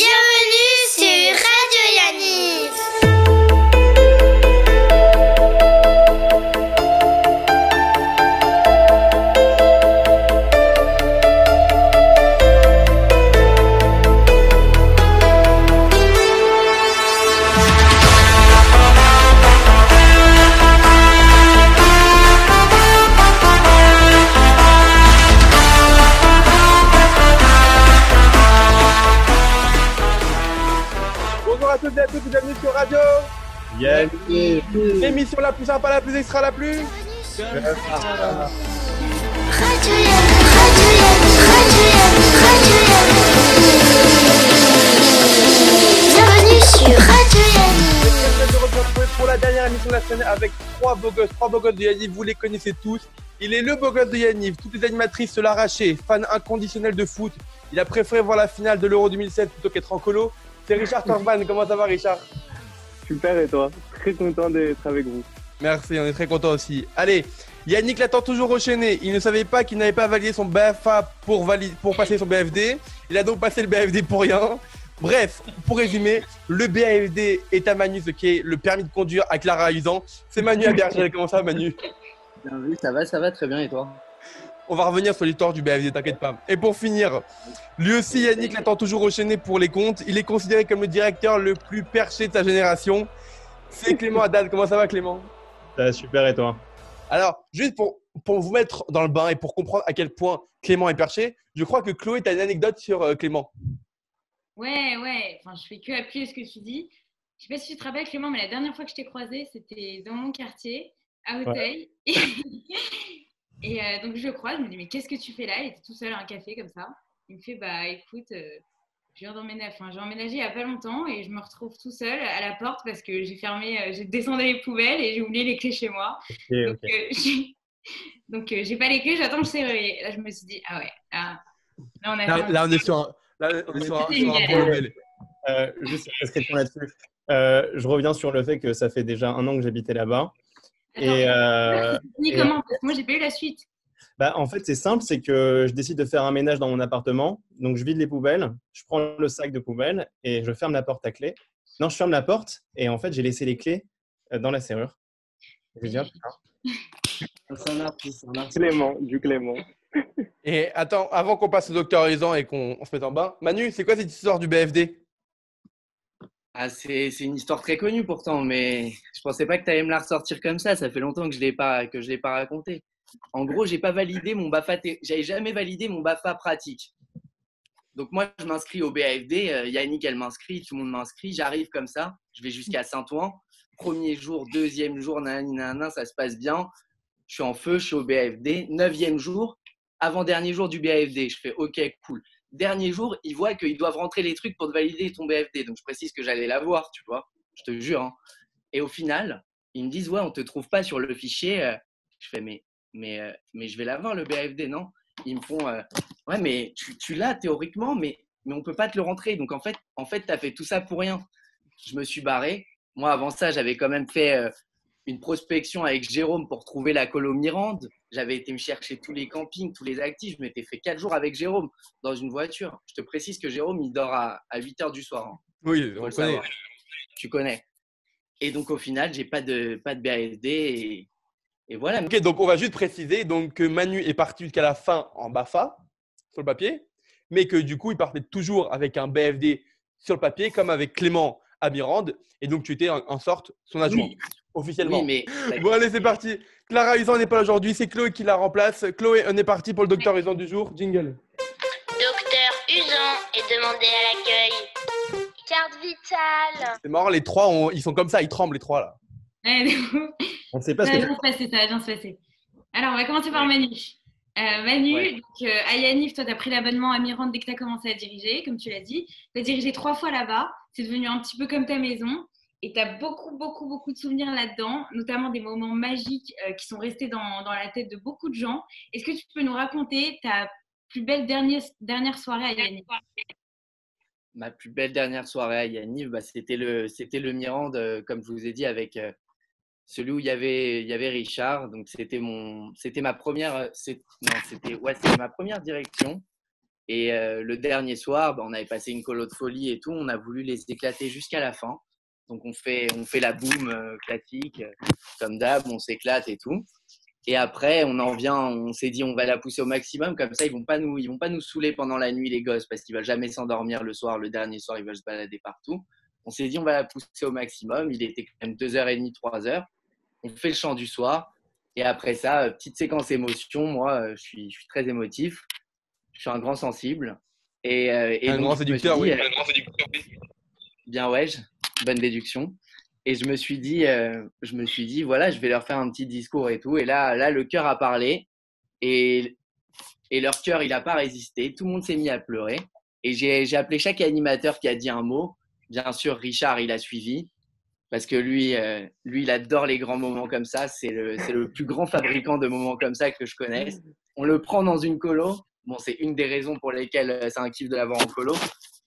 Bienvenue Et tous, bienvenue sur Radio Yanniv L'émission la plus sympa, la plus extra, la plus Radio Yanniv. Radio Yanniv. Radio Yanniv. Radio Yanniv. Bienvenue sur Radio heureux de retrouver pour la dernière émission de la semaine avec trois beaux gosses, trois beaux gosses de Yanniv, vous les connaissez tous. Il est le beau gosse de Yanniv, toutes les animatrices se l'arrachaient, fan inconditionnel de foot. Il a préféré voir la finale de l'Euro 2007 plutôt qu'être en colo. C'est Richard Torban, comment ça va Richard? Super et toi? Très content d'être avec vous. Merci, on est très content aussi. Allez, Yannick l'attend toujours chénet. Il ne savait pas qu'il n'avait pas validé son BFA pour, passer son BFD. Il a donc passé le BFD pour rien. Bref, pour résumer, le BFD est à Manu ce qui est le permis de conduire à Clara Usan. C'est Manu à Berger. Comment ça va Manu? Bien vu, ça va, ça va très bien et toi? On va revenir sur l'histoire du BFD, t'inquiète pas. Et pour finir, lui aussi Yannick l'attend toujours au chénet pour les comptes. Il est considéré comme le directeur le plus perché de sa génération. C'est Clément Haddad. Comment ça va Clément? Ça va super et toi? Alors, juste pour, pour vous mettre dans le bain et pour comprendre à quel point Clément est perché, je crois que Chloé, tu as une anecdote sur euh, Clément. Ouais, ouais. Enfin, je fais que appuyer ce que tu dis. Je sais pas si tu te rappelles, Clément, mais la dernière fois que je t'ai croisé, c'était dans mon quartier, à Auteuil. Et euh, donc, je le croise, je me dis, mais qu'est-ce que tu fais là? Il était tout seul à un café comme ça. Il me fait, bah écoute, euh, je viens d'emménager. Enfin, j'ai emménagé il n'y a pas longtemps et je me retrouve tout seul à la porte parce que j'ai fermé, euh, j'ai descendu les poubelles et j'ai oublié les clés chez moi. Donc, euh, j'ai- euh, j'ai pas les clés, j'attends le serrurier. Là, je me suis dit, ah ouais, là, là, on a Là, on est sur un, là, on est sur un, sur un. Euh, juste une description là-dessus. Euh, je reviens sur le fait que ça fait déjà un an que j'habitais là-bas. Et euh, Ni et- comment? Parce que moi, j'ai pas eu la suite. bah, en fait, c'est simple, c'est que je décide de faire un ménage dans mon appartement. Donc, je vide les poubelles, je prends le sac de poubelles et je ferme la porte à clé. Non, je ferme la porte et en fait, j'ai laissé les clés euh, dans la serrure. Je dis, ah, putain. Clément, du Clément. Et attends, avant qu'on passe au docteur Isan et qu'on on se mette en bain, Manu, c'est quoi cette histoire du BFD ah, c'est, une histoire très connue pourtant, mais je pensais pas que tu allais me la ressortir comme ça. Ça fait longtemps que je l'ai pas que je l'ai pas raconté. En gros, j'ai pas validé mon BAFA. J'avais jamais validé mon BAFA pratique. Donc moi, je m'inscris au BAFD. euh, Yannick, elle m'inscrit, tout le monde m'inscrit. J'arrive comme ça. Je vais jusqu'à Saint-Ouen. Premier jour, deuxième jour, nanana, ça se passe bien. Je suis en feu, je suis au BAFD. Neuvième jour, avant-dernier jour du BAFD. Je fais OK, cool. Dernier jour, ils voient qu'ils doivent rentrer les trucs pour te valider ton BFD. Donc je précise que j'allais l'avoir, tu vois. Je te jure. hein. Et au final, ils me disent Ouais, on te trouve pas sur le fichier. Euh, Je fais Mais, mais, euh, mais je vais l'avoir, le BFD, non? Ils me font euh, Ouais, mais tu, l'as théoriquement, mais, mais on peut pas te le rentrer. Donc en fait, en fait tu as fait tout ça pour rien. Je me suis barré. Moi, avant ça, j'avais quand même fait une prospection avec Jérôme pour trouver la colo Mirande. J'avais été me chercher tous les campings, tous les actifs. Je m'étais fait quatre jours avec Jérôme dans une voiture. Je te précise que Jérôme, il dort à, à 8 heures du soir. hein. Oui, on le connaît. Tu connais. Et donc, au final, j'ai pas de, pas de BASD. Et, et voilà. Ok, donc on va juste préciser donc, que Manu est parti jusqu'à la fin en BAFA, sur le papier, mais que du coup, il partait toujours avec un BFD sur le papier, comme avec Clément à Mirande, et donc tu étais en, en sorte son adjoint, Oui, officiellement. oui, mais Bon, allez, c'est parti. Clara Usan n'est pas là aujourd'hui, c'est Chloé qui la remplace. Chloé, on est parti pour le docteur Usan du jour. Jingle. Docteur Usan est demandé à l'accueil. Carte vitale. C'est marrant, les trois, on- ils sont comme ça, ils tremblent les trois là. Ouais, On ne sait pas ça ce va que bien se passer, ça va bien se passer. Alors, on va commencer par Manu. Euh, Manu, Ouais. donc, euh, à Yanniv, toi, tu as pris l'abonnement à Mirande dès que tu as commencé à diriger, comme tu l'as dit. Tu as dirigé trois fois là-bas. C'est devenu un petit peu comme ta maison. Et tu as beaucoup, beaucoup, beaucoup de souvenirs là-dedans, notamment des moments magiques euh, qui sont restés dans, dans la tête de beaucoup de gens. Est-ce que tu peux nous raconter ta plus belle dernière, dernière soirée à Yanniv ma plus belle dernière soirée à Yanniv, bah, c'était le, le Mirande, euh, comme je vous ai dit, avec euh, celui où il y avait, y avait Richard. Donc, c'était ma première, ouais, ma première direction. Et le dernier soir, bah, on avait passé une colo de folie et tout. On a voulu les éclater jusqu'à la fin. Donc on fait, on fait la boum euh, classique, comme d'hab, on s'éclate et tout. Et après, on en vient, on s'est dit, on va la pousser au maximum, comme ça, ils vont pas nous, ils vont pas nous saouler pendant la nuit, les gosses, parce qu'ils veulent jamais s'endormir le soir, le dernier soir, ils veulent se balader partout. On s'est dit, on va la pousser au maximum. Il était quand même 2h30, 3h. On fait le chant du soir. Et après ça, euh, petite séquence émotion. Moi, euh, je suis, je suis très émotif. Je suis un grand sensible. Et, et Un donc, grand séducteur, oui. euh, Bien ouais, je- bonne déduction. Et je me suis dit, euh, je me suis dit, voilà, je vais leur faire un petit discours et tout. Et là, là, le cœur a parlé et, et leur cœur, il n'a pas résisté. Tout le monde s'est mis à pleurer. Et j'ai appelé chaque animateur qui a dit un mot. Bien sûr, Richard, il a suivi parce que lui, euh, lui, il adore les grands moments comme ça. C'est le, le plus grand fabricant de moments comme ça que je connaisse. On le prend dans une colo. Bon, c'est une des raisons pour lesquelles euh, c'est un kiff de l'avoir en colo.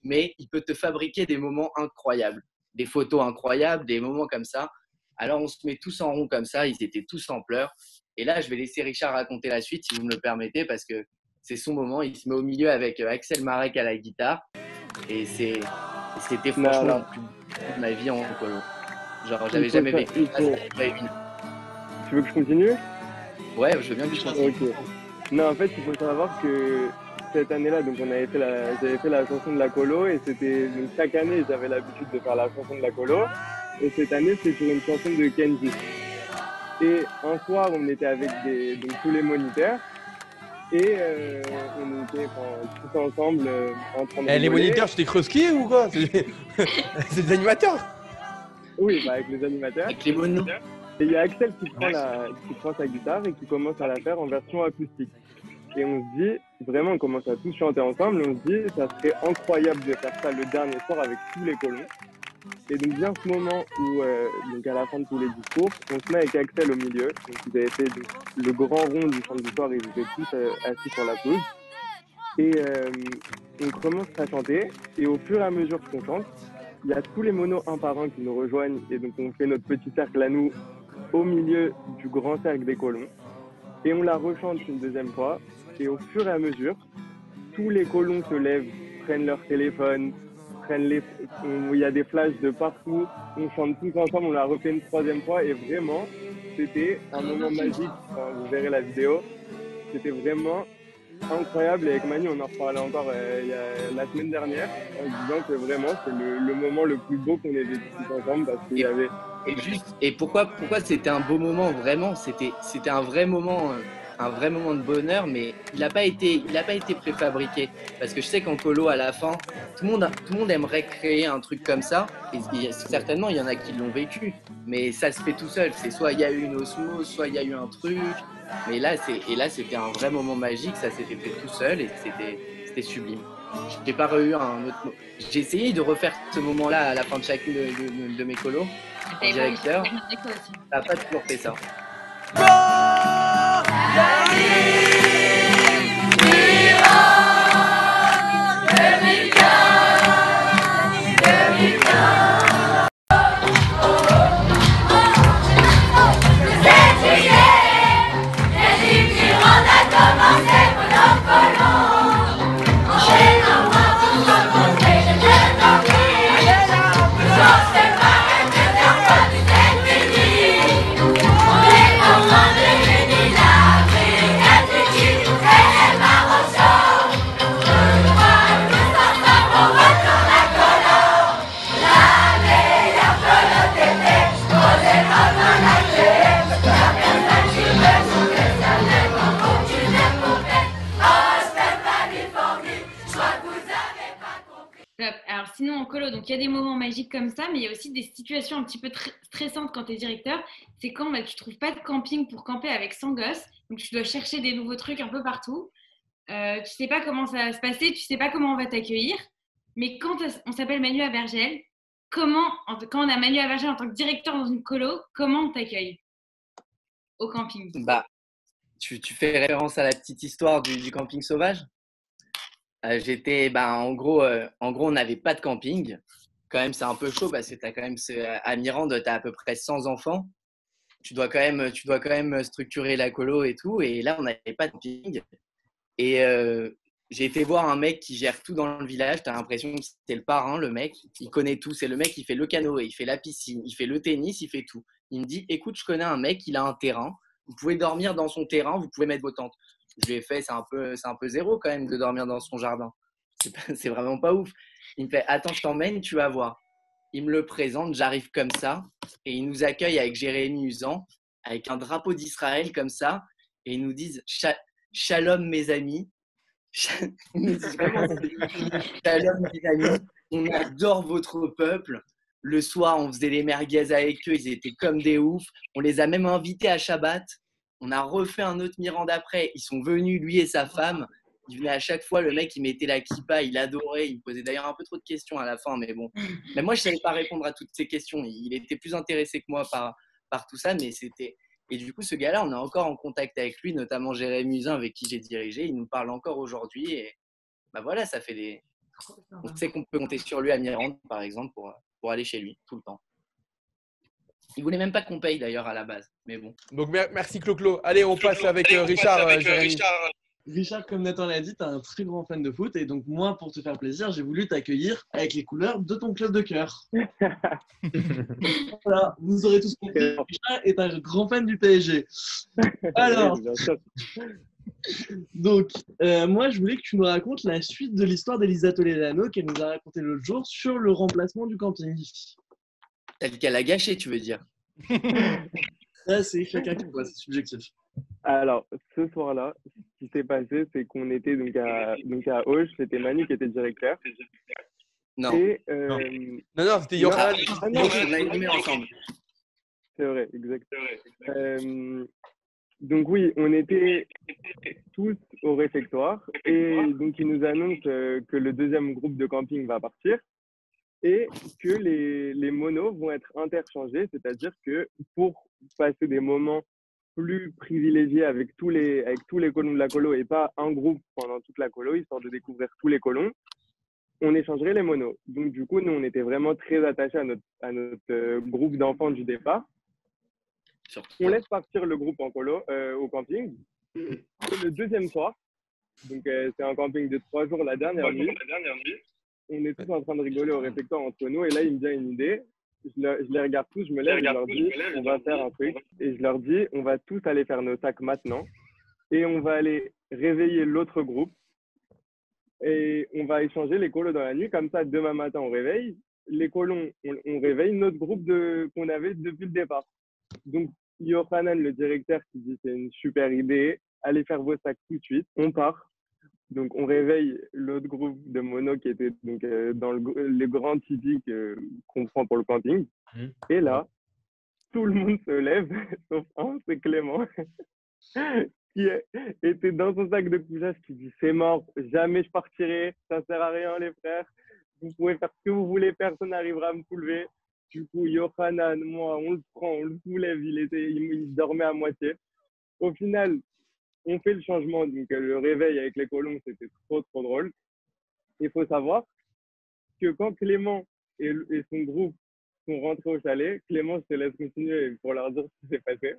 Mais il peut te fabriquer des moments incroyables, des photos incroyables, des moments comme ça. Alors on se met tous en rond comme ça. Ils étaient tous en pleurs. Et là, je vais laisser Richard raconter la suite, si vous me le permettez, parce que c'est son moment. Il se met au milieu avec euh, Axel Marek à la guitare. Et c'est, c'était franchement non. de ma vie en colo. Genre, j'avais jamais vécu ça, Tu veux que je continue? Ouais, je veux bien que tu continues. Ok. Non, en fait, il faut savoir que cette année-là, donc on avait fait la, j'avais fait la chanson de la colo et c'était donc chaque année j'avais l'habitude de faire la chanson de la colo et cette année c'était sur une chanson de Kenji. Et un soir on était avec des, donc tous les moniteurs et euh, on était enfin, tous ensemble euh, en train de Eh, les moniteurs, c'était Krusky ou quoi? C'est c'est des animateurs Oui, bah, avec les animateurs. Avec les monos. Et il y a Axel qui prend, la, qui prend sa guitare et qui commence à la faire en version acoustique. Et on se dit, vraiment, on commence à tous chanter ensemble, on se dit, ça serait incroyable de faire ça le dernier soir avec tous les colons. Et donc vient ce moment où, euh, donc à la fin de tous les discours, on se met avec Axel au milieu. Donc ils avaient fait le grand rond du chant du soir, ils étaient tous euh, assis sur la pelouse. Et euh, on commence à chanter, et au fur et à mesure qu'on chante, il y a tous les monos un par un qui nous rejoignent, et donc on fait notre petit cercle à nous au milieu du grand cercle des colons. Et on la rechante une deuxième fois. Et au fur et à mesure, tous les colons se lèvent, prennent leur téléphone, prennent les, il y a des flashs de partout. On chante tous ensemble, on la refait une troisième fois. Et vraiment, c'était un moment magique. Enfin, vous verrez la vidéo. C'était vraiment incroyable. Et avec Manu, on en reparlait encore euh, il y a- la semaine dernière en disant que vraiment, c'est le, le moment le plus beau qu'on ait vécu tous ensemble parce qu'il y avait Et juste, et pourquoi, pourquoi c'était un beau moment vraiment? C'était, c'était un vrai moment, euh, un vrai moment de bonheur, mais il n'a pas été, il a pas été préfabriqué. Parce que je sais qu'en colo, à la fin, tout le monde, tout le monde aimerait créer un truc comme ça. Et certainement, il y en a qui l'ont vécu, mais ça se fait tout seul. C'est soit il y a eu une osmose, soit il y a eu un truc. Mais là, c'est, et là, c'était un vrai moment magique. Ça s'était fait tout seul et c'était, c'était sublime. J'ai pas eu un autre. J'ai essayé de refaire ce moment-là à la fin de chacune de, de- de mes colos. Pas Directeur. n'a pas toujours fait ça. Daddy! Donc il y a des moments magiques comme ça, mais il y a aussi des situations un petit peu tr- stressantes quand tu es directeur. C'est quand bah, tu trouves pas de camping pour camper avec 100 gosses, donc tu dois chercher des nouveaux trucs un peu partout. Euh, tu sais pas comment ça va se passer, tu sais pas comment on va t'accueillir. Mais quand on s'appelle Manu à Vergel, comment, en- quand on a Manu à Vergel en tant que directeur dans une colo, comment on t'accueille au camping? Bah, tu, fais référence à la petite histoire du camping sauvage? Euh, J'étais, bah, en gros, euh, en gros, on n'avait pas de camping. Quand même, c'est un peu chaud parce que as quand même, à Mirande, tu as à peu près 100 enfants. Tu dois, quand même, tu dois quand même structurer la colo et tout. Et là, on n'avait pas de camping. Et euh, j'ai été voir un mec qui gère tout dans le village. Tu as l'impression que c'était le parrain, le mec. Il connaît tout. C'est le mec qui fait le canoë, il fait la piscine, il fait le tennis, il fait tout. Il me dit Écoute, je connais un mec, il a un terrain. Vous pouvez dormir dans son terrain, vous pouvez mettre vos tentes. Je lui ai fait C'est un, peu, un peu zéro quand même de dormir dans son jardin. C'est, vraiment pas ouf. Il me fait Attends, je t'emmène, tu vas voir. Il me le présente, j'arrive comme ça. Et il nous accueille avec Jérémy Usan, avec un drapeau d'Israël comme ça. Et ils nous disent Sha- Shalom, mes amis. Shalom, mes amis. On adore votre peuple. Le soir, on faisait les merguez avec eux. Ils étaient comme des oufs. On les a même invités à Shabbat. On a refait un autre Miranda après. Ils sont venus, lui et sa femme. Il venait à chaque fois, le mec, il mettait la kippa, il adorait. Il me posait d'ailleurs un peu trop de questions à la fin, mais bon. Mais moi, je savais pas répondre à toutes ces questions. Il était plus intéressé que moi par, par tout ça, mais c'était. Et du coup, ce gars-là, on est encore en contact avec lui, notamment Jérémy Musin, avec qui j'ai dirigé. Il nous parle encore aujourd'hui. Et bah voilà, ça fait des. On sait qu'on peut compter sur lui à Mirande, par exemple, pour, pour aller chez lui tout le temps. Il voulait même pas qu'on paye d'ailleurs à la base, mais bon. Donc mer- merci Clo-Clo. Allez, on passe avec euh, Richard. euh, Jérémy. Richard, comme Nathan l'a dit, tu es un très grand fan de foot et donc moi, pour te faire plaisir, j'ai voulu t'accueillir avec les couleurs de ton club de cœur. voilà, vous aurez tous compris, Richard est un grand fan du PSG. Alors, donc, euh, moi, je voulais que tu nous racontes la suite de l'histoire d'Elisa Toledano qu'elle nous a raconté l'autre jour sur le remplacement du camping. Tel qu'elle a gâché, tu veux dire. Ça, c'est chacun qui voit, c'est subjectif. Alors, ce soir-là, ce qui s'est passé, c'est qu'on était donc à, donc à Auch, c'était Manu qui était directeur. Non. Et, euh, Non, non, c'était Johan. ah non, Donc, on a animé ensemble. C'est vrai, exactement. Euh, donc oui, on était tous au réfectoire et donc ils nous annoncent euh, que le deuxième groupe de camping va partir et que les, les monos vont être interchangés, c'est-à-dire que pour passer des moments plus privilégiés avec tous les avec tous les colons de la colo et pas un groupe pendant toute la colo, histoire de découvrir tous les colons, on échangerait les monos. Donc du coup, nous on était vraiment très attachés à notre à notre euh, groupe d'enfants du départ on laisse partir le groupe en colo euh, au camping. Et le deuxième soir, donc euh, c'est un camping de trois jours la dernière nuit. On est tous en train de rigoler au réfectoire entre nous et là il me vient une idée. Je, le- je les regarde tous, je me lève, et je leur dis on va faire un truc. Et je leur dis on va tous aller faire nos sacs maintenant. Et on va aller réveiller l'autre groupe. Et on va échanger les colos dans la nuit. Comme ça demain matin on réveille. Les colons on, on réveille notre groupe de qu'on avait depuis le départ. Donc Yohanan, le directeur, qui dit c'est une super idée, allez faire vos sacs tout de suite, on part. Donc on réveille l'autre groupe de mono qui était donc euh, dans le, les grands euh, qu'on prend pour le camping. Mhm. Et là, tout le monde se lève, sauf un, c'est Clément, qui était dans son sac de couchage, qui dit c'est mort, jamais je partirai, ça sert à rien les frères, vous pouvez faire ce que vous voulez, personne n'arrivera à me soulever. Du coup, Yohanan, moi, on le prend, on le soulève, il, était, il, il dormait à moitié. Au final, on fait le changement, donc euh, le réveil avec les colons, c'était trop, trop drôle. Il faut savoir que quand Clément et, et son groupe sont rentrés au chalet, Clément, je te laisse continuer pour leur dire ce qui s'est passé.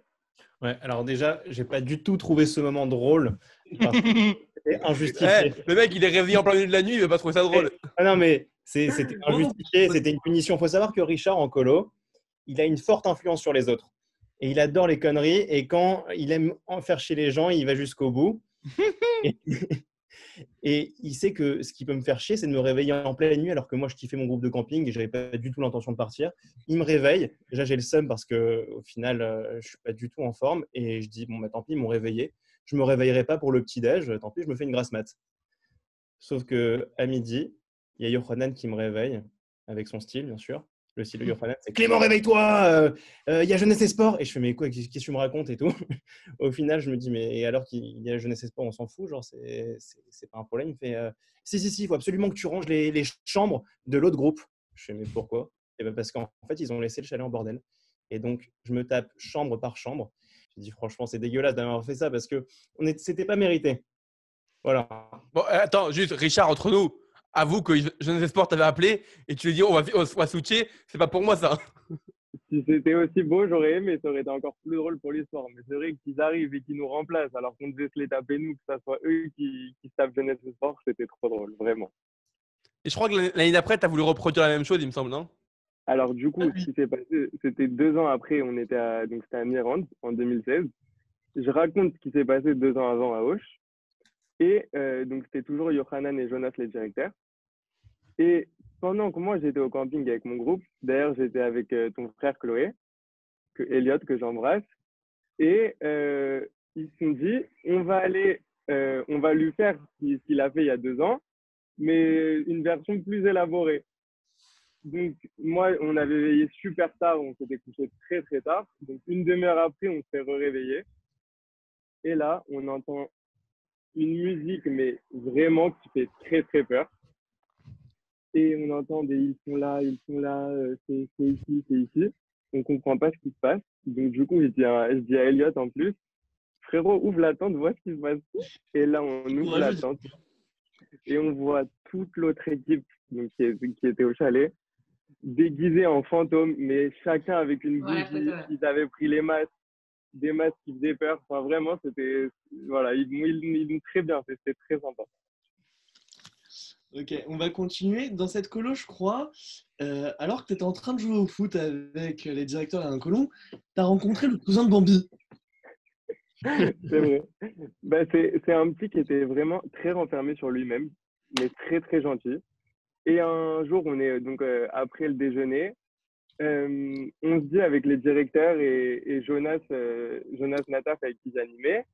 Ouais, alors déjà, j'ai pas du tout trouvé ce moment drôle. parce que C'était injustifié. Eh, le mec, il est réveillé en plein milieu de la nuit, il va pas trouver ça drôle. Ah non, mais c'est- c'était injustifié, c'était une punition. Il faut savoir que Richard, en colo, il a une forte influence sur les autres. Et il adore les conneries. Et quand il aime en faire chez les gens, il va jusqu'au bout. et, et il sait que ce qui peut me faire chier, c'est de me réveiller en pleine nuit alors que moi, je kiffais mon groupe de camping et j'avais pas du tout l'intention de partir. Il me réveille. Déjà, j'ai le seum parce que au final, euh, je suis pas du tout en forme. Et je dis, bon, bah, tant pis, ils m'ont réveillé. Je me réveillerai pas pour le petit-déj. Tant pis, je me fais une grasse mat. Sauf que à midi, il y a Yohanan qui me réveille, avec son style, bien sûr. Le style de Yohanan, c'est Clément, réveille-toi euh, euh, Il y a Jeunesse et Sport Et je fais, mais quoi, qu'est-ce que tu me racontes et tout Au final, je me dis, mais alors qu'il y a Jeunesse et Sport, on s'en fout, genre, c'est c'est- c'est pas un problème. Il me fait, euh, si, si, si, il faut absolument que tu ranges les, les chambres de l'autre groupe. Je fais, mais pourquoi? Et ben Parce qu'en fait, ils ont laissé le chalet en bordel. Et donc, je me tape chambre par chambre. Je dis, franchement, c'est dégueulasse d'avoir fait ça parce que on est- c'était pas mérité. Voilà. Bon, attends, juste, Richard, entre nous, avoue que Jeunesse Sport t'avait appelé et tu lui dis on va, on va switcher, c'est pas pour moi ça. Si, c'était aussi beau, j'aurais aimé, ça aurait été encore plus drôle pour l'histoire. Mais c'est vrai qu'ils arrivent et qu'ils nous remplacent alors qu'on devait se les taper nous, que ce soit eux qui, qui se tapent jeunesse et sport, c'était trop drôle, vraiment. Et je crois que l'année- l'année d'après, tu as voulu reproduire la même chose, il me semble, non? Alors du coup, Ah oui. ce qui s'est passé, c'était deux ans après, on était à, donc c'était à Mirande en 2016. Je raconte ce qui s'est passé deux ans avant à Auch. Et euh, donc c'était toujours Yohanan et Jonas les directeurs. Et pendant que moi j'étais au camping avec mon groupe, d'ailleurs j'étais avec euh, ton frère Chloé, que Elliot que j'embrasse, et euh, ils se sont dit on va aller, euh, on va lui faire ce qu'il- a fait il y a deux ans, mais une version plus élaborée. Donc, moi, on avait veillé super tard, on s'était couché très très tard. Donc, une demi-heure après, on s'est réveillé. Et là, on entend une musique, mais vraiment qui fait très très peur. Et on entend des ils sont là, ils sont là, euh, c'est ici, c'est ici. On comprend pas ce qui se passe. Donc, du coup, je dis à, je dis à Elliot en plus, frérot, ouvre la tente, vois ce qui se passe. Et là, on ouvre la tente et on voit toute l'autre équipe donc, qui, est- qui était au chalet déguisés en fantômes, mais chacun avec une bougie. ouais. Ils avaient pris les masques, des masques qui faisaient peur. Enfin, vraiment, c'était. Voilà, ils ils, ils très bien. C'était très sympa. Ok, on va continuer. Dans cette colo, je crois, euh, alors que tu étais en train de jouer au foot avec les directeurs d'un colon, tu as rencontré le cousin de Bambi. C'est vrai. Bah, c'est un petit qui était vraiment très renfermé sur lui-même, mais très, très gentil. Et un jour, on est donc euh, après le déjeuner, euh, on se dit avec les directeurs et, Jonas, Jonas Nataf avec qui j'animais,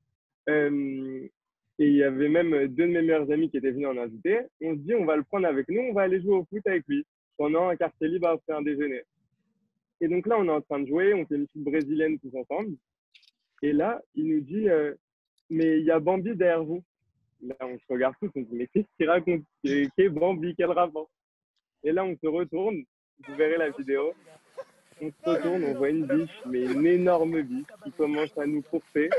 et il y avait même deux de mes meilleurs amis qui étaient venus en inviter, on se dit on va le prendre avec nous, on va aller jouer au foot avec lui pendant un quartier libre après un déjeuner. Et donc là, on est en train de jouer, on fait une petite brésilienne tous ensemble. Et là, il nous dit, euh, mais il y a Bambi derrière vous. Là, on se regarde tous, on se dit, mais qu'est-ce qu'il raconte? Bambi? Quel rapport? Et là, on se retourne, vous verrez la vidéo. On se retourne, on voit une biche, mais une énorme biche qui commence à nous courser.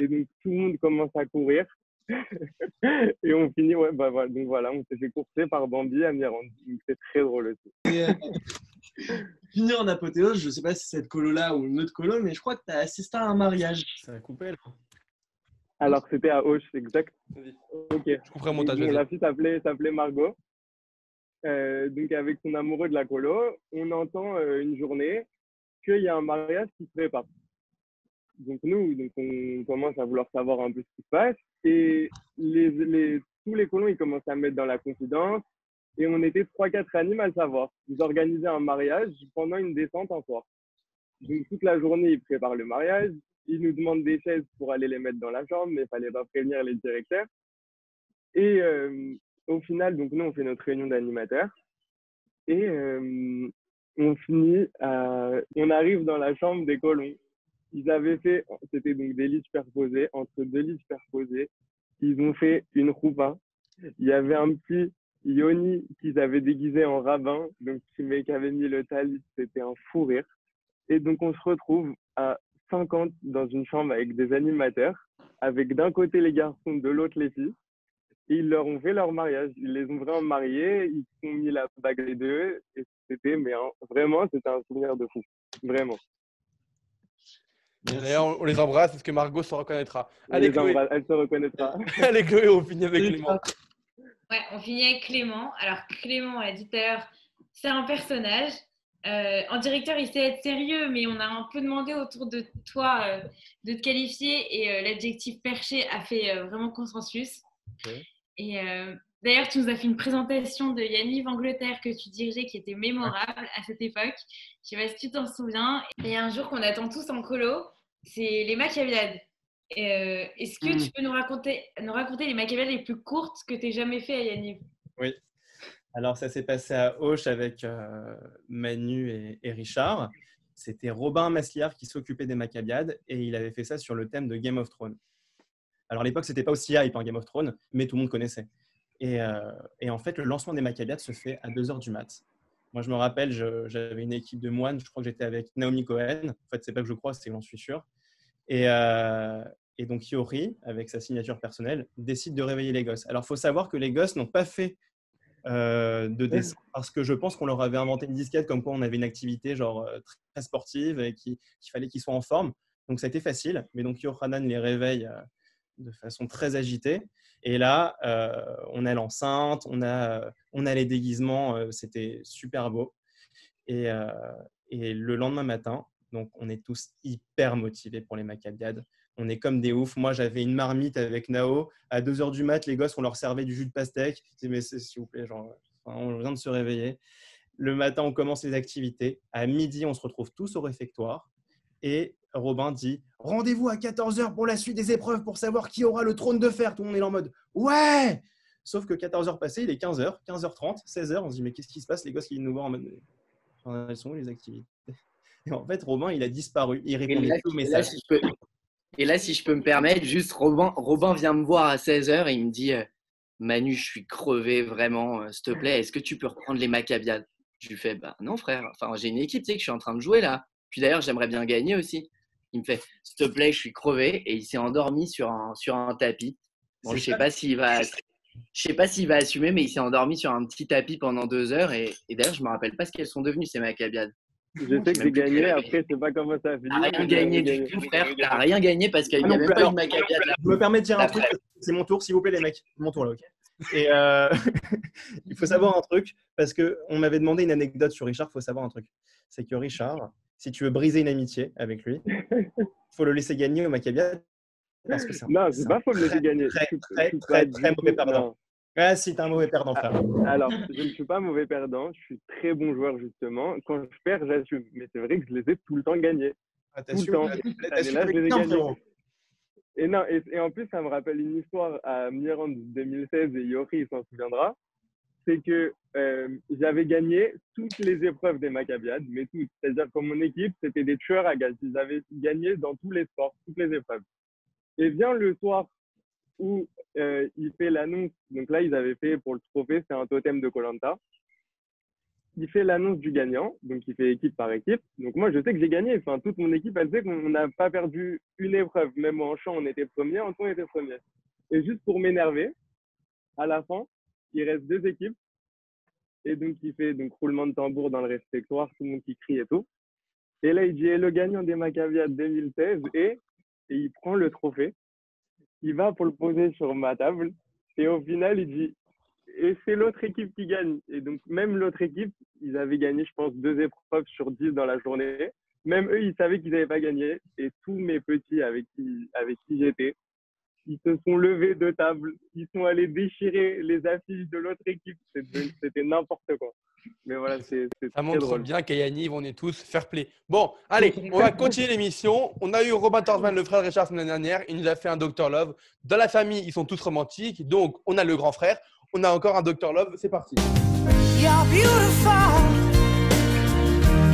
Et donc, tout le monde commence à courir. Et on finit, ouais, bah voilà. Donc voilà, on s'est fait courser par Bambi à Mirande. Donc, C'est très drôle aussi. Et, euh, finir en apothéose, je sais pas si c'est cette colo-là ou une autre colo, mais je crois que tu as assisté à un mariage. Ça a coupé là. Alors, c'était à Auch, exact. Ok. Je couperai un montage. Vas-y. la fille s'appelait s'appelait Margot. Euh, donc avec son amoureux de la colo, on entend euh, une journée qu'il y a un mariage qui se prépare. Donc nous, donc on commence à vouloir savoir un peu ce qui se passe et tous les colons ils commencent à mettre dans la confidence et on était trois quatre animes à le savoir. Ils organisaient un mariage pendant une descente en soir. Donc toute la journée ils préparent le mariage, ils nous demandent des chaises pour aller les mettre dans la chambre, mais il fallait pas prévenir les directeurs. Et euh, au final, donc nous, on fait notre réunion d'animateurs. Et euh, on finit, on arrive dans la chambre des colons. Ils avaient fait, c'était donc des lits superposés, entre deux lits superposés. Ils ont fait une roupa. Il y avait un petit Yoni qu'ils avaient déguisé en rabbin, donc qui, qui avait mis le talit. C'était un fou rire. Et donc, on se retrouve à 50 dans une chambre avec des animateurs, avec d'un côté les garçons, de l'autre les filles. Ils leur ont fait leur mariage. Ils les ont vraiment mariés, ils se sont mis la bague les deux. Et c'était, mais vraiment, c'était un souvenir de fou. Vraiment. D'ailleurs, on les embrasse parce que Margot se reconnaîtra. On Allez, Chloé. embrasse, elle se reconnaîtra. Allez, Chloé, on finit avec Clément. Ouais, on finit avec Clément. Alors, Clément, on l'a dit tout à l'heure, c'est un personnage. Euh, en directeur, il sait être sérieux, mais on a un peu demandé autour de toi euh, de te qualifier et euh, l'adjectif perché a fait euh, vraiment consensus. Et euh, d'ailleurs, tu nous as fait une présentation de Yanniv Angleterre que tu dirigeais qui était mémorable à cette époque. Je sais pas si tu t'en souviens. Et un jour qu'on attend tous en colo, c'est les Machiavelades. Euh, Est-ce que Mm. tu peux nous raconter, nous raconter les Machiavelades les plus courtes que tu aies jamais fait à Yanniv? Oui. Alors, ça s'est passé à Auch avec euh, Manu et, et Richard. C'était Robin Masliard qui s'occupait des Maccabiades et il avait fait ça sur le thème de Game of Thrones. Alors, à l'époque, c'était pas aussi hype en Game of Thrones, mais tout le monde connaissait. Et, euh, et en fait, le lancement des Maccabiades se fait à 2 heures du mat. Moi, je me rappelle, j'avais une équipe de moines. Je crois que j'étais avec Naomi Cohen. En fait, c'est pas que je crois, c'est que j'en suis sûr. Et, euh, et donc, Yori, avec sa signature personnelle, décide de réveiller les gosses. Alors, il faut savoir que les gosses n'ont pas fait euh, de dessin parce que je pense qu'on leur avait inventé une disquette comme quoi on avait une activité genre très sportive et qu'il fallait qu'ils soient en forme. Donc ça a été facile, mais donc Yohanan les réveille de façon très agitée. Et là, euh, on a l'enceinte, on a, on a les déguisements, euh, c'était super beau. Et, euh, et le lendemain matin, donc on est tous hyper motivés pour les Maccabiades. On est comme des oufs. Moi, j'avais une marmite avec Nao. À 2h du mat, les gosses, on leur servait du jus de pastèque. Je disais, mais s'il vous plaît, genre, on vient de se réveiller. Le matin, on commence les activités. À midi, on se retrouve tous au réfectoire. Et Robin dit Rendez-vous à 14h pour la suite des épreuves pour savoir qui aura le trône de fer. Tout le monde est en mode Ouais Sauf que 14h passées, il est 15h, 15h30, 16h. On se dit Mais qu'est-ce qui se passe Les gosses qui viennent nous voir en mode Enfin, Elles sont où les activités? Et en fait, Robin, il a disparu. Il répondait plus aux et là, messages. si je peux, et là, si je peux me permettre, juste Robin, Robin vient me voir à 16h et il me dit euh, Manu, je suis crevé vraiment, euh, s'il te plaît, est-ce que tu peux reprendre les Maccabiades Je lui fais Bah non, frère, enfin, j'ai une équipe, tu sais, que je suis en train de jouer là. Puis d'ailleurs, j'aimerais bien gagner aussi. Il me fait S'il te plaît, je suis crevé et il s'est endormi sur un, sur un tapis. Bon, je sais pas s'il va. Je sais pas s'il va assumer, mais il s'est endormi sur un petit tapis pendant deux heures. Et, et d'ailleurs, je me rappelle pas ce qu'elles sont devenues, ces Maccabiades. Je sais que j'ai gagné, après, je sais pas comment ça a fini. T'as rien gagné du tout, frère. T'as rien gagné parce qu'il Ah n'y a non même plus, pas alors. une Maccabiade là. Je me permets de dire un truc, c'est mon tour, s'il vous plaît, les mecs. Mon tour là, ok Et euh, il faut savoir un truc, parce qu'on m'avait demandé une anecdote sur Richard, il faut savoir un truc. C'est que Richard, si tu veux briser une amitié avec lui, il faut le laisser gagner au Maccabiade. Parce que c'est Non, c'est pas faut me laisser gagner. très, très, très, mauvais perdant. Ah, si, t'es un mauvais perdant, frère. Alors, je ne suis pas mauvais perdant, je suis très bon joueur justement. Quand je perds, j'assume. Mais c'est vrai que je les ai tout le temps gagnés. Ah, Tout le temps. T'as su là, je les ai gagnés. Et non, et, et en plus, ça me rappelle une histoire à Mirande 2016 et Yori, il s'en souviendra. C'est que euh, j'avais gagné toutes les épreuves des Maccabiades, mais toutes. C'est-à-dire que mon équipe, c'était des tueurs à gages. Ils avaient gagné dans tous les sports, toutes les épreuves. Et vient le soir où euh, il fait l'annonce. Donc là, ils avaient fait pour le trophée, c'est un totem de Colanta. Il fait l'annonce du gagnant, donc il fait équipe par équipe. Donc moi, je sais que j'ai gagné. Enfin, toute mon équipe, elle sait qu'on n'a pas perdu une épreuve. Même en chant, on était premier, en tout, on était premier. Et juste pour m'énerver, à la fin, il reste deux équipes. Et donc, il fait donc roulement de tambour dans le réfectoire, tout le monde qui crie et tout. Et là, il dit, le gagnant des Maccabiades 2016 et, et il prend le trophée. Il va pour le poser sur ma table. Et au final, il dit, et c'est l'autre équipe qui gagne. Et donc, même l'autre équipe, ils avaient gagné, je pense, deux épreuves sur dix dans la journée. Même eux, ils savaient qu'ils n'avaient pas gagné. Et tous mes petits avec qui, avec qui j'étais, ils se sont levés de table. Ils sont allés déchirer les affiches de l'autre équipe. C'était n'importe quoi. Mais voilà, c'est Ça montre drôle. bien qu'à Yanniv, on est tous fair play. Bon, allez, on va continuer l'émission. On a eu Robin Torsman, le frère de Richard, la semaine dernière. Il nous a fait un Dr Love. Dans la famille, ils sont tous romantiques. Donc, on a le grand frère. On a encore un Dr Love. C'est parti. You're beautiful.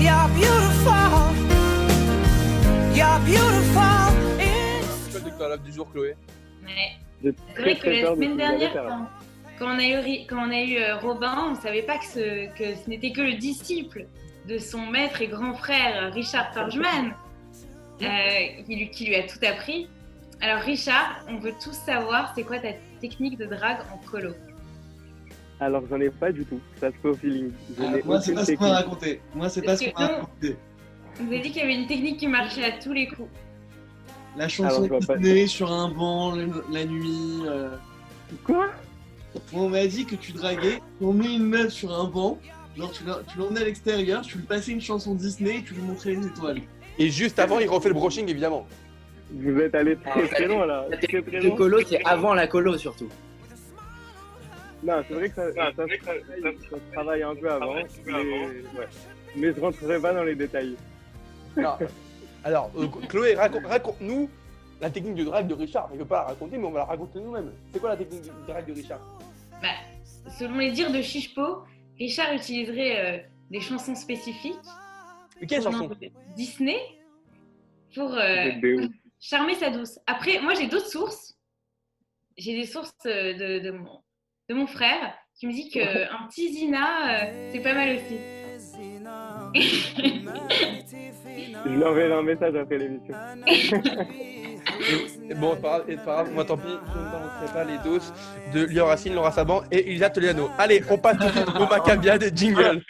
You're beautiful. You're beautiful. It's C'est quoi le Dr Love du jour, Chloé? Ouais. C'est très vrai que la de semaine dernière, quand, quand on a eu, Ri- quand on a eu euh, Robin, on ne savait pas que ce, que ce n'était que le disciple de son maître et grand frère Richard Torgman euh, qui, lui, qui lui a tout appris. Alors Richard, on veut tous savoir, c'est quoi ta technique de drague en colo? Alors, j'en ai pas du tout. Ça se fait au feeling. Je n'ai moi, c'est pas ce qu'on m'a raconté. Moi, c'est pas ce qu'on m'a raconté. On nous a dit qu'il y avait une technique qui marchait à tous les coups. La chanson. Disney sur un banc le- la nuit. euh. Quoi? On m'a dit que tu draguais, on met une meuf sur un banc, genre tu tu l'emmenais à l'extérieur, tu lui passais une chanson Disney et tu lui montrais les étoiles. Et juste avant, il refait le brushing, évidemment. Vous êtes allé très Ah, très loin là. La Très très loin. colo, c'est avant la colo surtout. Non, c'est vrai que ça, ça, se travaille un peu avant. Mais, ouais. mais je rentrerai pas dans les détails. Non. Alors, euh, Chloé, raconte- raconte-nous la technique de drague de Richard. Il ne veut pas la raconter, mais on va la raconter nous-mêmes. C'est quoi la technique de drague de Richard? Bah, selon les dires de Chichepo, Richard utiliserait euh, des chansons spécifiques. Mais quelle chanson? provenant de Disney pour euh, charmer sa douce. Après, moi j'ai d'autres sources. J'ai des sources de, de mon, de mon frère qui me dit qu'un petit Zina, euh, c'est pas mal aussi. Je lui enverrai un message après l'émission. Bon, c'est pas grave, c'est pas grave, moi tant pis, je ne t'inventerai pas les doses de Lior Racine, Laura Saban et Elisa Toliano. Allez, on passe tout de suite au Macabia de jingle.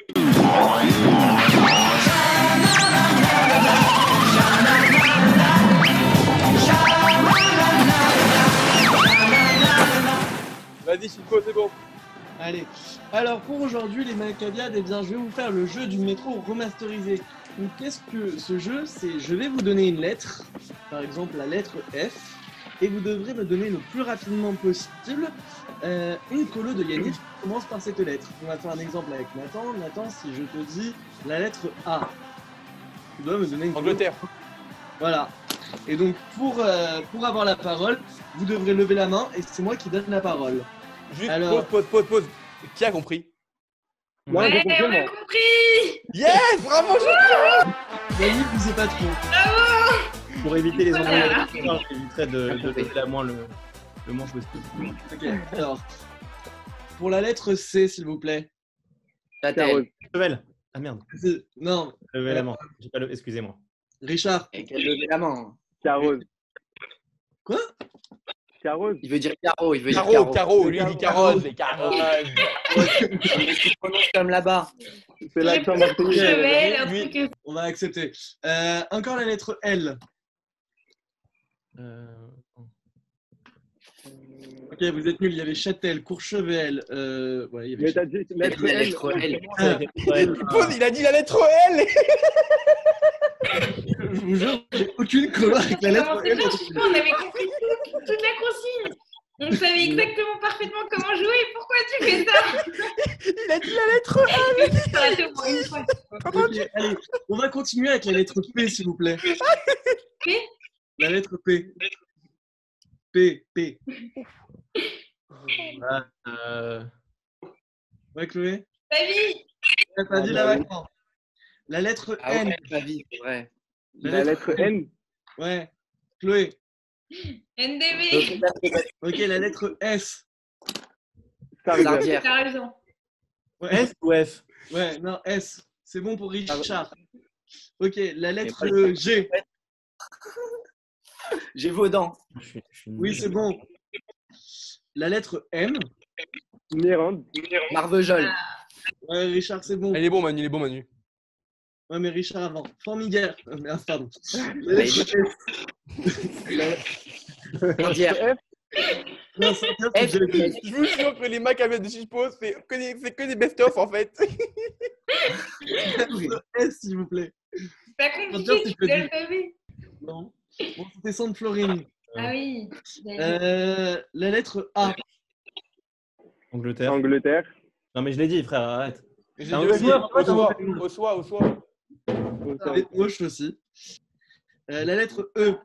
Vas-y, Chico, c'est bon. Allez, alors pour aujourd'hui, les Macabiades, eh bien, je vais vous faire le jeu du métro remasterisé. Donc, qu'est-ce que ce jeu C'est? Je vais vous donner une lettre, par exemple la lettre F, et vous devrez me donner le plus rapidement possible euh, une colo de Yannick qui commence par cette lettre. On va faire un exemple avec Nathan. Nathan, si je te dis la lettre A, tu dois me donner une colo. Angleterre. Voilà. Et donc, pour, euh, pour avoir la parole, vous devrez lever la main et c'est moi qui donne la parole. Juste Alors- pause, pause, pause, pause. Qui a compris? Moi, Ouais, j'ai compris, on a compris Yes Bravo, Yannick, vous savez pas trop. Bravo Pour éviter les embrouilles j'éviterais de, de lever la moins le, le manche possible. Ok, alors. Pour la lettre C, s'il vous plaît. Tatel. Chevel Ah merde, Non, levez la main. J'ai pas le... Excusez-moi. Richard. Levait la main. Carose. Quoi? Carose. Il veut dire carreau, il veut dire carreau. Caro, lui il dit carotte, c'est carotte. Mais tu prononces comme là-bas. C'est lui- truc. On va accepter. Euh, encore la lettre L. Euh... Ok, vous êtes nuls. Il y avait Châtel, Courchevel. Euh... Ouais, il y avait Mais t'as dit lettre La lettre L. Pause, il a dit la lettre L je vous jure, j'ai aucune colo avec la lettre L. on avait compris tout- toute la consigne. On savait exactement parfaitement comment jouer. Pourquoi tu fais ça? Il a dit la lettre L Tu raté au moins une fois. Ok, allez, on va continuer avec la lettre P, s'il vous plaît. P? La lettre P. P, P. Ah, euh... Ouais, Chloé? Salut T'as pas dit Ah, là bah oui. maintenant. La lettre Ah N. ouais, ma vie, c'est vrai. La lettre N. Ouais. Chloé. NDB Ok, la lettre S. Sardière. T'as raison. Ouais, S ou F ouais, non, S. C'est bon pour Richard. Ok, la lettre G. J'ai vos dents. Oui, c'est bon. La lettre M. Mirande. Marvejol. Ouais, Richard, c'est bon. Il est bon, Manu, il est bon, Manu. Ouais, mais Richard avant. Formiguère. Euh, merde, pardon. La Ouais, lettre Sardière. Non, c'est bien, c'est F. déjà dit. Je vous jure que les Maccabees de Chico, c'est que des, c'est que des best-of en fait. Lettre S, s'il vous plaît. Compliqué, c'est tu pas l'as. Non. Bon, c'était Sainte Florine. Ah oui. Euh, la lettre A. Angleterre. Angleterre. Non mais je l'ai dit, frère, arrête. J'ai Ah, dit au aussi, soir, au soir. au soir, H aussi. Euh, la lettre E.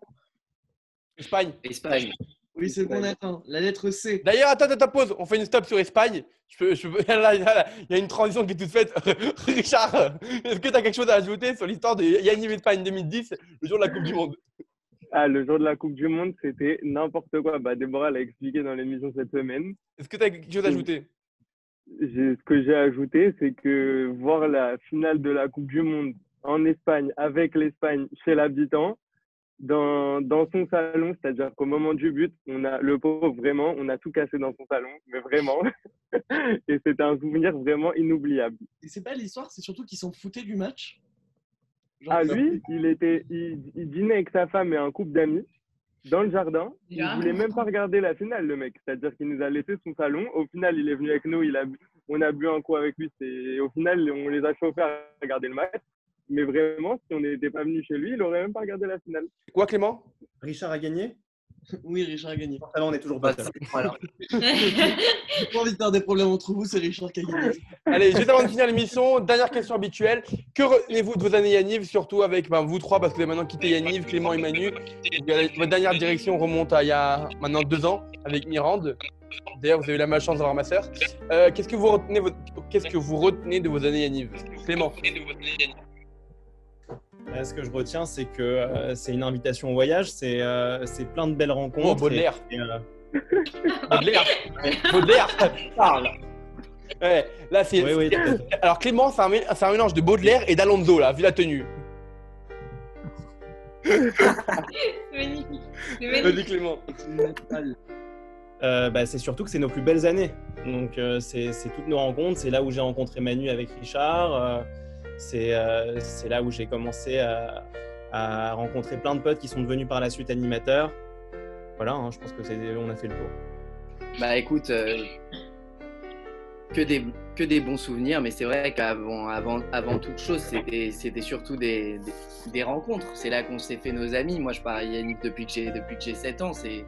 Espagne. Espagne. Oui, c'est bon, Nathan. La lettre C. D'ailleurs, attends, attends, pause. On fait une stop sur Espagne. Je peux, je peux... Là, là, là, il y a une transition qui est toute faite. Richard, est-ce que tu as quelque chose à ajouter sur l'histoire de Yannick Espagne 2010, le jour de la Coupe du Monde? Ah, le jour de la Coupe du Monde, c'était n'importe quoi. Bah, Déborah l'a expliqué dans l'émission cette semaine. Est-ce que tu as quelque chose à ajouter? Ce que j'ai ajouté, c'est que voir la finale de la Coupe du Monde en Espagne, avec l'Espagne, chez l'habitant, dans, dans son salon, c'est-à-dire qu'au moment du but, on a le pauvre, vraiment, on a tout cassé dans son salon, mais vraiment. Et c'était un souvenir vraiment inoubliable. Et c'est pas l'histoire, c'est surtout qu'ils s'en foutaient du match. Genre, Ah, lui, il, était, il, il dînait avec sa femme et un couple d'amis dans le jardin. Il Déjà, voulait même pas regarder la finale, le mec. C'est-à-dire qu'il nous a laissé son salon. Au final, il est venu avec nous. Il a, bu- on a bu un coup avec lui. C'est- Au final, on les a chauffés à regarder le match. Mais vraiment, si on n'était pas venu chez lui, il aurait même pas regardé la finale. Quoi, Clément? Richard a gagné? Oui, Richard a gagné. Alors on est toujours pas Bah, c'est- voilà. J'ai pas envie de faire des problèmes entre vous, c'est Richard qui a gagné. Allez, juste avant de finir l'émission, dernière question habituelle. Que retenez-vous de vos années Yanniv, surtout avec ben, vous trois, parce que vous avez maintenant quitté Yanniv, Clément et Manu. Votre dernière direction remonte à il y a maintenant deux ans avec Mirande. D'ailleurs, vous avez eu la malchance d'avoir ma sœur. Euh, Qu'est-ce que vous retenez votre- Qu'est-ce que vous retenez de vos années Yanniv Clément. Ce que je retiens, c'est que euh, c'est une invitation au voyage, c'est euh, c'est plein de belles rencontres. Oh, Baudelaire. et- et, euh, Baudelaire. Baudelaire. Parle. Ouais, là c'est. oui, oui. Alors Clément, c'est un, mélange de Baudelaire et d'Alonso là, vu la tenue. C'est magnifique. C'est Vas-y magnifique. Clément. Euh, bah, c'est surtout que c'est nos plus belles années. Donc, euh, c'est c'est toutes nos rencontres. C'est là où j'ai rencontré Manu avec Richard. Euh, c'est là où j'ai commencé à, rencontrer plein de potes qui sont devenus par la suite animateurs. Voilà, hein, je pense que on a fait le tour. Bah écoute, euh, que, des, que des bons souvenirs, mais c'est vrai qu'avant avant, avant toute chose, c'était surtout des, des, rencontres. C'est là qu'on s'est fait nos amis. Moi, je parle Yannick depuis que j'ai depuis que j'ai 7 ans. C'est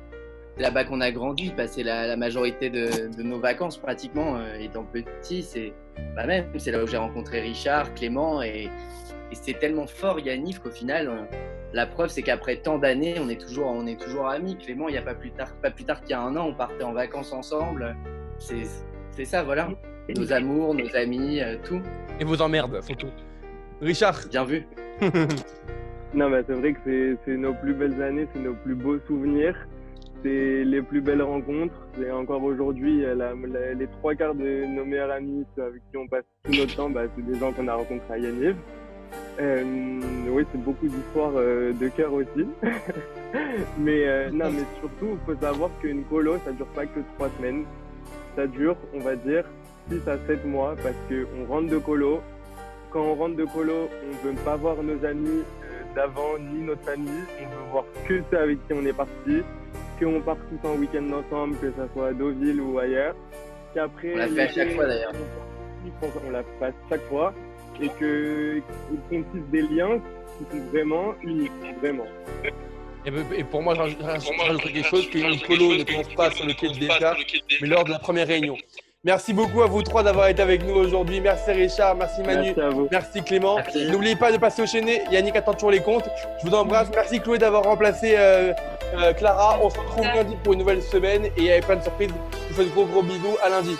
là-bas qu'on a grandi, passé la, la majorité de, de nos vacances pratiquement, euh, étant petit. C'est bah même, c'est là où j'ai rencontré Richard, Clément, et, et c'est tellement fort Yannick qu'au final, euh, la preuve c'est qu'après tant d'années, on est toujours, on est toujours amis. Clément, il n'y a pas plus tard, pas plus tard qu'il y a un an, on partait en vacances ensemble. C'est c'est ça, voilà. Nos amours, nos amis, euh, tout. Et vos emmerdes, surtout. Richard. Bien vu. Non, mais c'est vrai que c'est- c'est nos plus belles années, c'est nos plus beaux souvenirs, les plus belles rencontres. Et encore aujourd'hui, les trois quarts de nos meilleurs amis, avec qui on passe tout notre temps, bah, c'est des gens qu'on a rencontrés à Yaniv. Euh, oui, c'est beaucoup d'histoires euh, de cœur aussi. mais euh, non, mais surtout, il faut savoir qu'une colo, ça dure pas que trois semaines. Ça dure, on va dire, 6 à 7 mois parce qu'on rentre de colo. Quand on rentre de colo, on veut pas voir nos amis d'avant ni notre famille. On veut voir que ceux avec qui on est parti. Qu'on part tous en week-end ensemble, que ça soit à Deauville ou ailleurs. Qu'après, On l'a fait à chaque fois, d'ailleurs. on- l'a fait à chaque fois. Et que qu'on tisse des liens qui sont vraiment uniques, vraiment. Et, pour moi, je quelque chose, qu'une colo ne commence pas sur le quai de mais lors de la première réunion. Merci beaucoup à vous trois d'avoir été avec nous aujourd'hui. Merci Richard, merci Manu, Merci à vous. merci Clément. Merci. N'oubliez pas de passer au chaîné. Yannick attend toujours les comptes. Je vous embrasse. Merci Chloé d'avoir remplacé euh, euh, Clara. On se retrouve lundi pour une nouvelle semaine et il y avait plein de surprises. Je vous fais de gros gros bisous. À lundi.